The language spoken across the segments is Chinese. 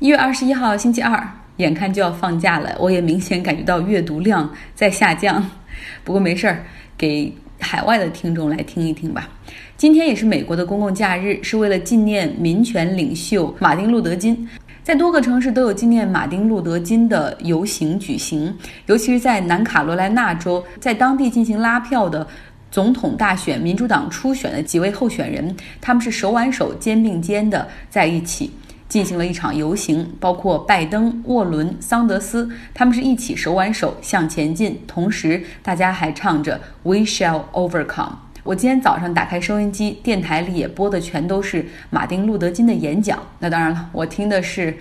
一月二十一号星期二，眼看就要放假了，我也明显感觉到阅读量在下降。不过没事儿，给海外的听众来听一听吧。今天也是美国的公共假日，是为了纪念民权领袖马丁·路德·金，在多个城市都有纪念马丁·路德·金的游行举行，尤其是在南卡罗来纳州，在当地进行拉票的总统大选，民主党初选的几位候选人，他们是手挽手、肩并肩的在一起。进行了一场游行，包括拜登、沃伦、桑德斯，他们是一起手挽手向前进，同时大家还唱着 "We shall overcome"。我今天早上打开收音机，电台里也播的全都是马丁·路德·金的演讲。那当然了，我听的是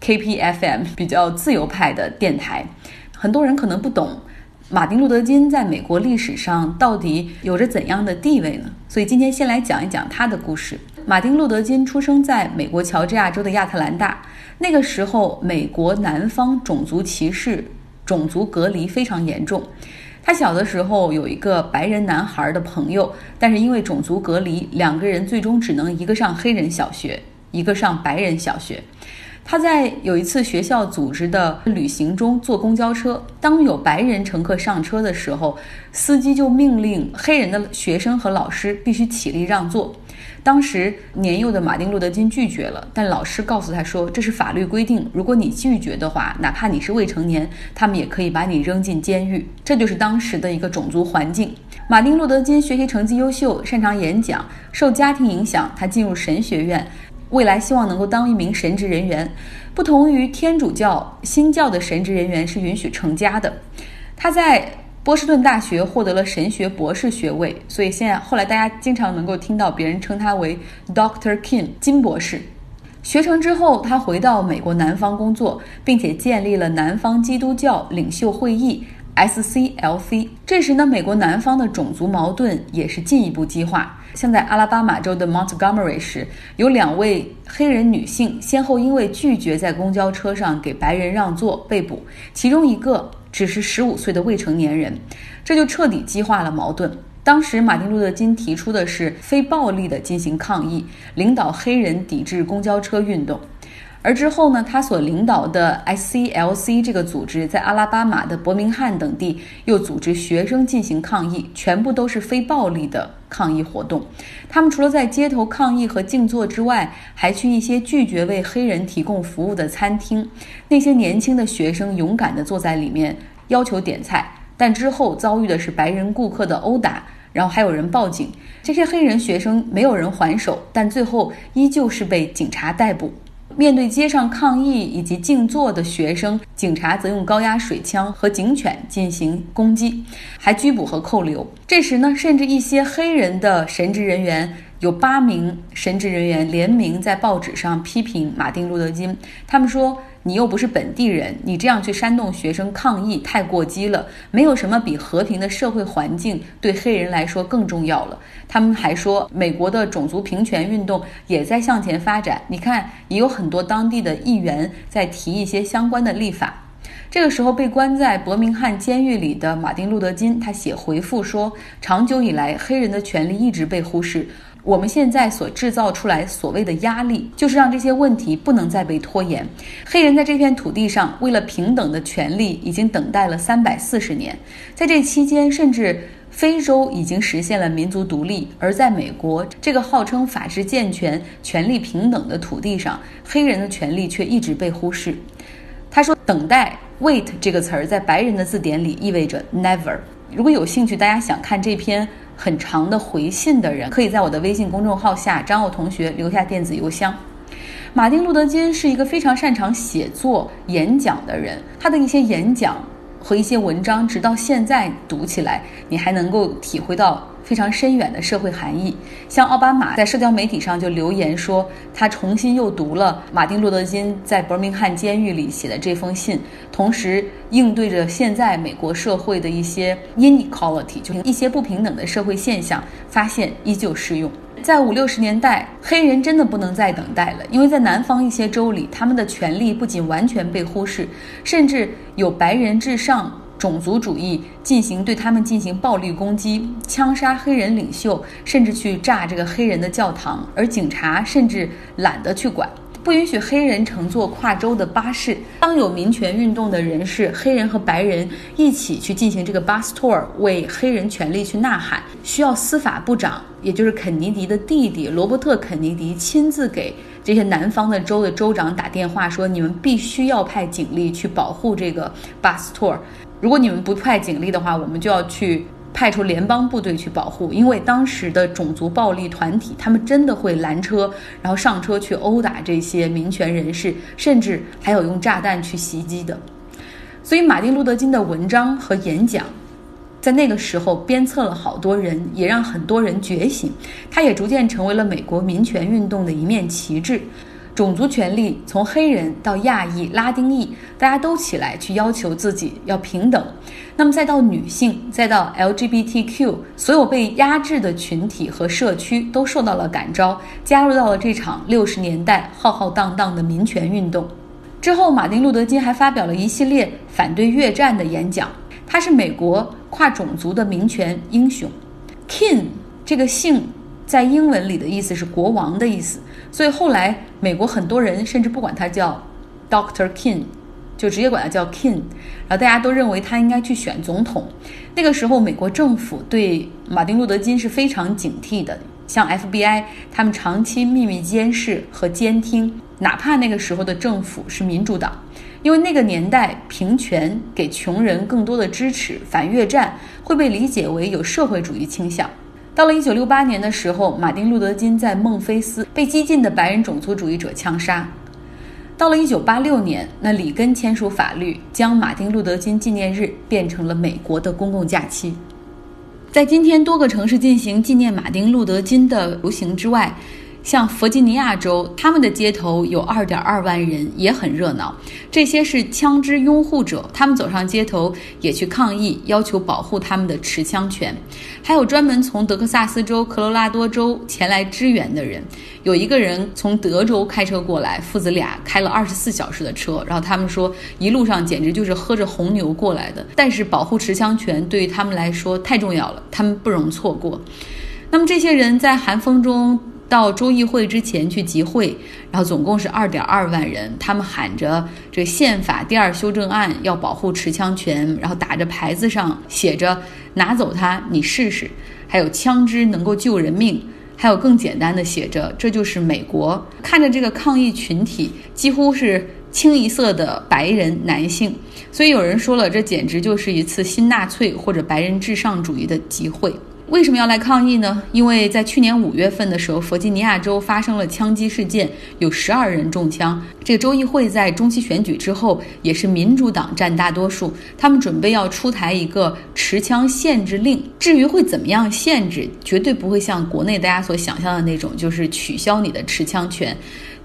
KPFM 比较自由派的电台。很多人可能不懂马丁·路德·金在美国历史上到底有着怎样的地位呢？所以今天先来讲一讲他的故事。马丁·路德·金出生在美国乔治亚州的亚特兰大。那个时候，美国南方种族歧视、种族隔离非常严重。他小的时候有一个白人男孩的朋友，但是因为种族隔离，两个人最终只能一个上黑人小学，一个上白人小学。他在有一次学校组织的旅行中坐公交车，当有白人乘客上车的时候，司机就命令黑人的学生和老师必须起立让座。当时年幼的马丁·路德·金拒绝了，但老师告诉他说：“这是法律规定，如果你拒绝的话，哪怕你是未成年，他们也可以把你扔进监狱。”这就是当时的一个种族环境。马丁·路德·金学习成绩优秀，擅长演讲，受家庭影响，他进入神学院，未来希望能够当一名神职人员。不同于天主教、新教的神职人员是允许成家的，他在。波士顿大学获得了神学博士学位，所以现在后来大家经常能够听到别人称他为 Doctor Kim 金博士。学成之后，他回到美国南方工作，并且建立了南方基督教领袖会议 （SCLC）。这时呢，美国南方的种族矛盾也是进一步激化。像在阿拉巴马州的 Montgomery 时，有两位黑人女性先后因为拒绝在公交车上给白人让座被捕，其中一个。只是十五岁的未成年人，这就彻底激化了矛盾。当时，马丁·路德·金提出的是非暴力的进行抗议，领导黑人抵制公交车运动。而之后呢，他所领导的 SCLC 这个组织在阿拉巴马的伯明翰等地又组织学生进行抗议，全部都是非暴力的抗议活动。他们除了在街头抗议和静坐之外，还去一些拒绝为黑人提供服务的餐厅。那些年轻的学生勇敢地坐在里面，要求点菜，但之后遭遇的是白人顾客的殴打，然后还有人报警。这些黑人学生没有人还手，但最后依旧是被警察逮捕。面对街上抗议以及静坐的学生，警察则用高压水枪和警犬进行攻击，还拘捕和扣留。这时呢，甚至一些黑人的神职人员。有八名神职人员联名在报纸上批评马丁·路德·金，他们说：“你又不是本地人，你这样去煽动学生抗议太过激了。没有什么比和平的社会环境对黑人来说更重要了。”他们还说，美国的种族平权运动也在向前发展。你看，也有很多当地的议员在提一些相关的立法。这个时候，被关在伯明翰监狱里的马丁·路德·金，他写回复说：“长久以来，黑人的权利一直被忽视。”我们现在所制造出来所谓的压力，就是让这些问题不能再被拖延。黑人在这片土地上为了平等的权利，已经等待了三百四十年。在这期间，甚至非洲已经实现了民族独立，而在美国这个号称法治健全、权利平等的土地上，黑人的权利却一直被忽视。他说：“等待 （wait） 这个词儿在白人的字典里意味着 never。”如果有兴趣，大家想看这篇。很长的回信的人，可以在我的微信公众号下张奥同学留下电子邮箱。马丁·路德·金是一个非常擅长写作、演讲的人，他的一些演讲。和一些文章，直到现在读起来，你还能够体会到非常深远的社会含义。像奥巴马在社交媒体上就留言说，他重新又读了马丁·路德·金在伯明翰监狱里写的这封信，同时应对着现在美国社会的一些 inequality，就是一些不平等的社会现象，发现依旧适用。在五六十年代，黑人真的不能再等待了，因为在南方一些州里，他们的权利不仅完全被忽视，甚至有白人至上种族主义进行对他们进行暴力攻击，枪杀黑人领袖，甚至去炸这个黑人的教堂，而警察甚至懒得去管。不允许黑人乘坐跨州的巴士。当有民权运动的人士，黑人和白人一起去进行这个 bus tour，为黑人权利去呐喊，需要司法部长，也就是肯尼迪的弟弟罗伯特·肯尼迪亲自给这些南方的州的州长打电话说：“你们必须要派警力去保护这个 bus tour。如果你们不派警力的话，我们就要去。”派出联邦部队去保护，因为当时的种族暴力团体，他们真的会拦车，然后上车去殴打这些民权人士，甚至还有用炸弹去袭击的。所以，马丁·路德·金的文章和演讲，在那个时候鞭策了好多人，也让很多人觉醒。他也逐渐成为了美国民权运动的一面旗帜。种族权利从黑人到亚裔、拉丁裔，大家都起来去要求自己要平等。那么再到女性，再到 LGBTQ，所有被压制的群体和社区都受到了感召，加入到了这场六十年代浩浩荡荡的民权运动。之后，马丁·路德·金还发表了一系列反对越战的演讲。他是美国跨种族的民权英雄。Kin 这个姓。在英文里的意思是国王的意思，所以后来美国很多人甚至不管他叫 Doctor King，就直接管他叫 King，然后大家都认为他应该去选总统。那个时候，美国政府对马丁·路德·金是非常警惕的，像 FBI，他们长期秘密监视和监听，哪怕那个时候的政府是民主党，因为那个年代平权给穷人更多的支持，反越战会被理解为有社会主义倾向。到了一九六八年的时候，马丁·路德·金在孟菲斯被激进的白人种族主义者枪杀。到了一九八六年，那里根签署法律，将马丁·路德·金纪念日变成了美国的公共假期。在今天多个城市进行纪念马丁·路德·金的游行之外，像弗吉尼亚州，他们的街头有二点二万人，也很热闹。这些是枪支拥护者，他们走上街头也去抗议，要求保护他们的持枪权。还有专门从德克萨斯州、科罗拉多州前来支援的人。有一个人从德州开车过来，父子俩开了二十四小时的车，然后他们说一路上简直就是喝着红牛过来的。但是保护持枪权对于他们来说太重要了，他们不容错过。那么这些人在寒风中。到州议会之前去集会，然后总共是二点二万人，他们喊着这宪法第二修正案要保护持枪权，然后打着牌子上写着拿走它，你试试，还有枪支能够救人命，还有更简单的写着这就是美国。看着这个抗议群体几乎是清一色的白人男性，所以有人说了，这简直就是一次新纳粹或者白人至上主义的集会。为什么要来抗议呢？因为在去年五月份的时候，弗吉尼亚州发生了枪击事件，有十二人中枪。这个州议会在中期选举之后也是民主党占大多数，他们准备要出台一个持枪限制令。至于会怎么样限制，绝对不会像国内大家所想象的那种，就是取消你的持枪权。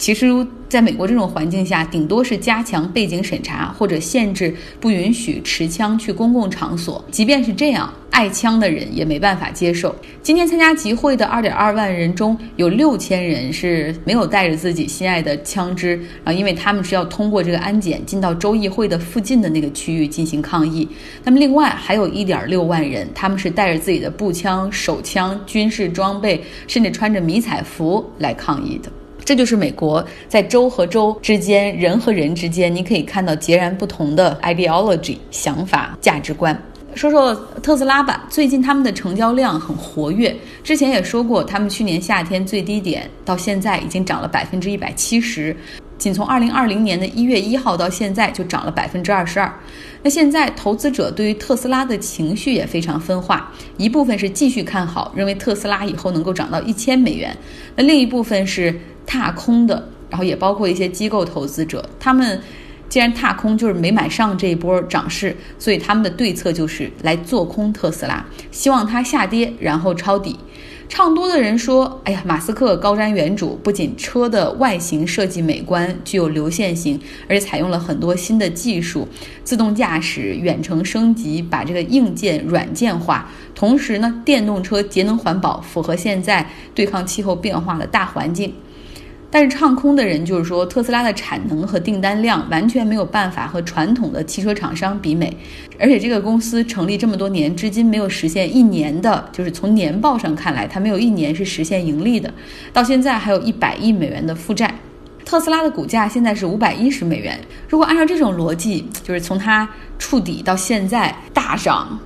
其实，在美国这种环境下，顶多是加强背景审查，或者限制不允许持枪去公共场所。即便是这样，爱枪的人也没办法接受。今天参加集会的二点二万人中有六千人是没有带着自己心爱的枪支，啊，因为他们是要通过这个安检进到州议会的附近的那个区域进行抗议。那么，另外还有一点六万人，他们是带着自己的步枪、手枪、军事装备，甚至穿着迷彩服来抗议的。这就是美国在州和州之间、人和人之间，你可以看到截然不同的 ideology 想法、价值观。说说特斯拉吧，最近他们的成交量很活跃。之前也说过，他们去年夏天最低点到现在已经涨了百分之一百七十，仅从二零二零年的一月一号到现在就涨了百分之二十二。那现在投资者对于特斯拉的情绪也非常分化，一部分是继续看好，认为特斯拉以后能够涨到一千美元；那另一部分是。踏空的，然后也包括一些机构投资者，他们既然踏空，就是没买上这一波涨势，所以他们的对策就是来做空特斯拉，希望它下跌，然后抄底。唱多的人说：“哎呀，马斯克高瞻远瞩，不仅车的外形设计美观，具有流线型，而且采用了很多新的技术，自动驾驶、远程升级，把这个硬件软件化。同时呢，电动车节能环保，符合现在对抗气候变化的大环境。”但是唱空的人就是说，特斯拉的产能和订单量完全没有办法和传统的汽车厂商比美，而且这个公司成立这么多年，至今没有实现一年的，就是从年报上看来，它没有一年是实现盈利的，到现在还有一百亿美元的负债。特斯拉的股价现在是五百一十美元。如果按照这种逻辑，就是从它触底到现在大涨。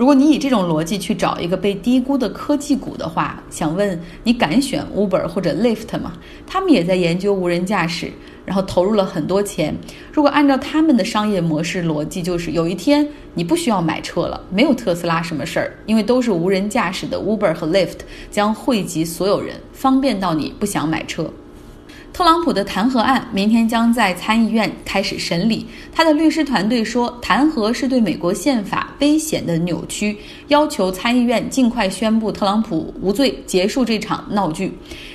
如果你以这种逻辑去找一个被低估的科技股的话，想问你敢选 Uber 或者 Lyft 吗？他们也在研究无人驾驶，然后投入了很多钱。如果按照他们的商业模式逻辑，就是有一天你不需要买车了，没有特斯拉什么事儿，因为都是无人驾驶的 Uber 和 Lyft 将惠及所有人，方便到你不想买车。特朗普的弹劾案明天将在参议院开始审理。他的律师团队说，弹劾是对美国宪法危险的扭曲，要求参议院尽快宣布特朗普无罪，结束这场闹剧。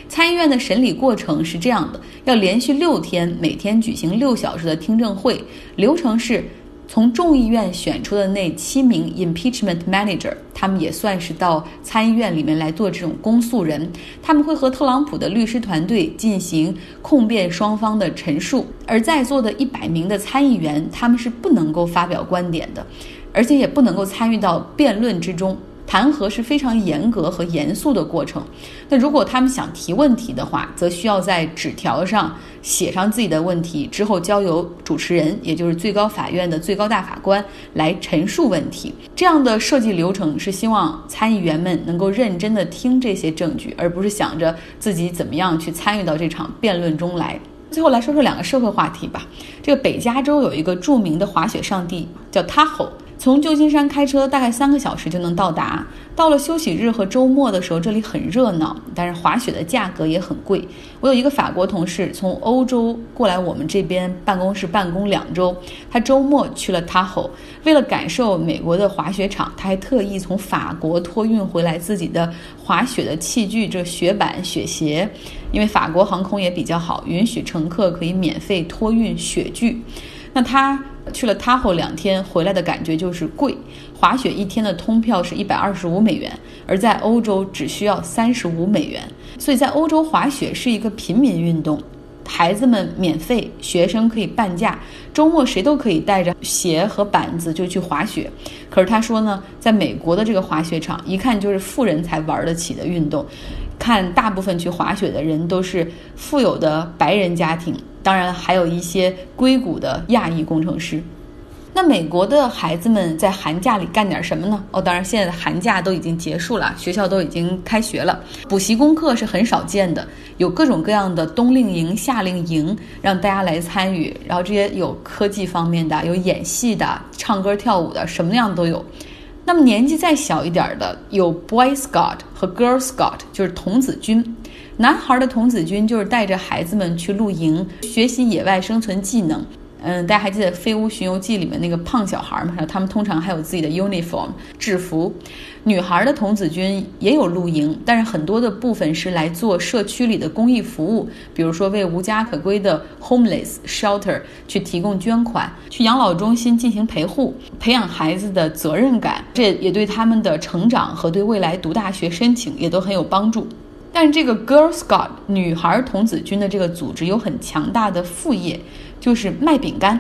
参议院的审理过程是这样的：要连续六天，每天举行六小时的听证会，流程是。从众议院选出的那七名 impeachment manager，他们也算是到参议院里面来做这种公诉人。他们会和特朗普的律师团队进行控辩双方的陈述，而在座的一百名的参议员，他们是不能够发表观点的，而且也不能够参与到辩论之中。弹劾是非常严格和严肃的过程。那如果他们想提问题的话，则需要在纸条上写上自己的问题，之后交由主持人，也就是最高法院的最高大法官来陈述问题。这样的设计流程是希望参议员们能够认真的听这些证据，而不是想着自己怎么样去参与到这场辩论中来。最后来说说两个社会话题吧。这个北加州有一个著名的滑雪上帝叫 Tahoe。从旧金山开车大概三个小时就能到达。到了休息日和周末的时候，这里很热闹，但是滑雪的价格也很贵。我有一个法国同事从欧洲过来我们这边办公室办公两周，他周末去了 Tahoe，为了感受美国的滑雪场，他还特意从法国托运回来自己的滑雪的器具，这雪板、雪鞋。因为法国航空也比较好，允许乘客可以免费托运雪具。那他。去了 Tahoe 两天，回来的感觉就是贵。滑雪一天的通票是一百二十五美元，而在欧洲只需要三十五美元。所以在欧洲滑雪是一个平民运动，孩子们免费，学生可以半价，周末谁都可以带着鞋和板子就去滑雪。可是他说呢，在美国的这个滑雪场，一看就是富人才玩得起的运动。看，大部分去滑雪的人都是富有的白人家庭。当然，还有一些硅谷的亚裔工程师。那美国的孩子们在寒假里干点什么呢？哦，当然，现在的寒假都已经结束了，学校都已经开学了。补习功课是很少见的，有各种各样的冬令营、夏令营，让大家来参与。然后这些有科技方面的，有演戏的、唱歌跳舞的，什么样都有。那么年纪再小一点的，有 Boy Scout 和 Girl Scout，就是童子军。男孩的童子军就是带着孩子们去露营，学习野外生存技能。嗯，大家还记得《飞屋巡游记》里面那个胖小孩吗？他们通常还有自己的 uniform 制服。女孩的童子军也有露营，但是很多的部分是来做社区里的公益服务，比如说为无家可归的 homeless shelter 去提供捐款，去养老中心进行陪护，培养孩子的责任感，这也对他们的成长和对未来读大学申请也都很有帮助。但这个 Girl Scout 女孩童子军的这个组织有很强大的副业。就是卖饼干，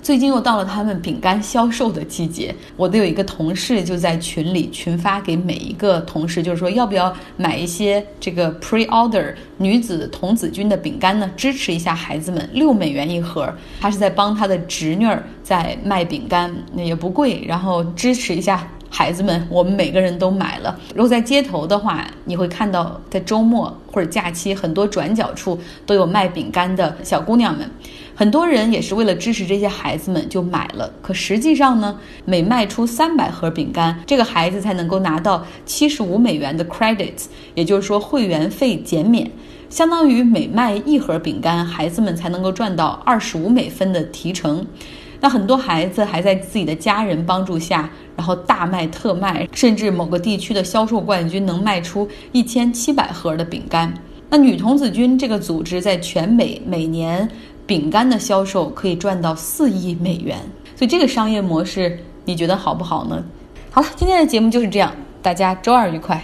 最近又到了他们饼干销售的季节。我的有一个同事就在群里群发给每一个同事，就是说要不要买一些这个 pre order 女子童子军的饼干呢？支持一下孩子们，六美元一盒。他是在帮他的侄女儿在卖饼干，那也不贵，然后支持一下孩子们。我们每个人都买了。如果在街头的话，你会看到在周末或者假期，很多转角处都有卖饼干的小姑娘们。很多人也是为了支持这些孩子们就买了，可实际上呢，每卖出三百盒饼干，这个孩子才能够拿到七十五美元的 credits，也就是说会员费减免，相当于每卖一盒饼干，孩子们才能够赚到二十五美分的提成。那很多孩子还在自己的家人帮助下，然后大卖特卖，甚至某个地区的销售冠军能卖出一千七百盒的饼干。那女童子军这个组织在全美每年。饼干的销售可以赚到四亿美元，所以这个商业模式你觉得好不好呢？好了，今天的节目就是这样，大家周二愉快。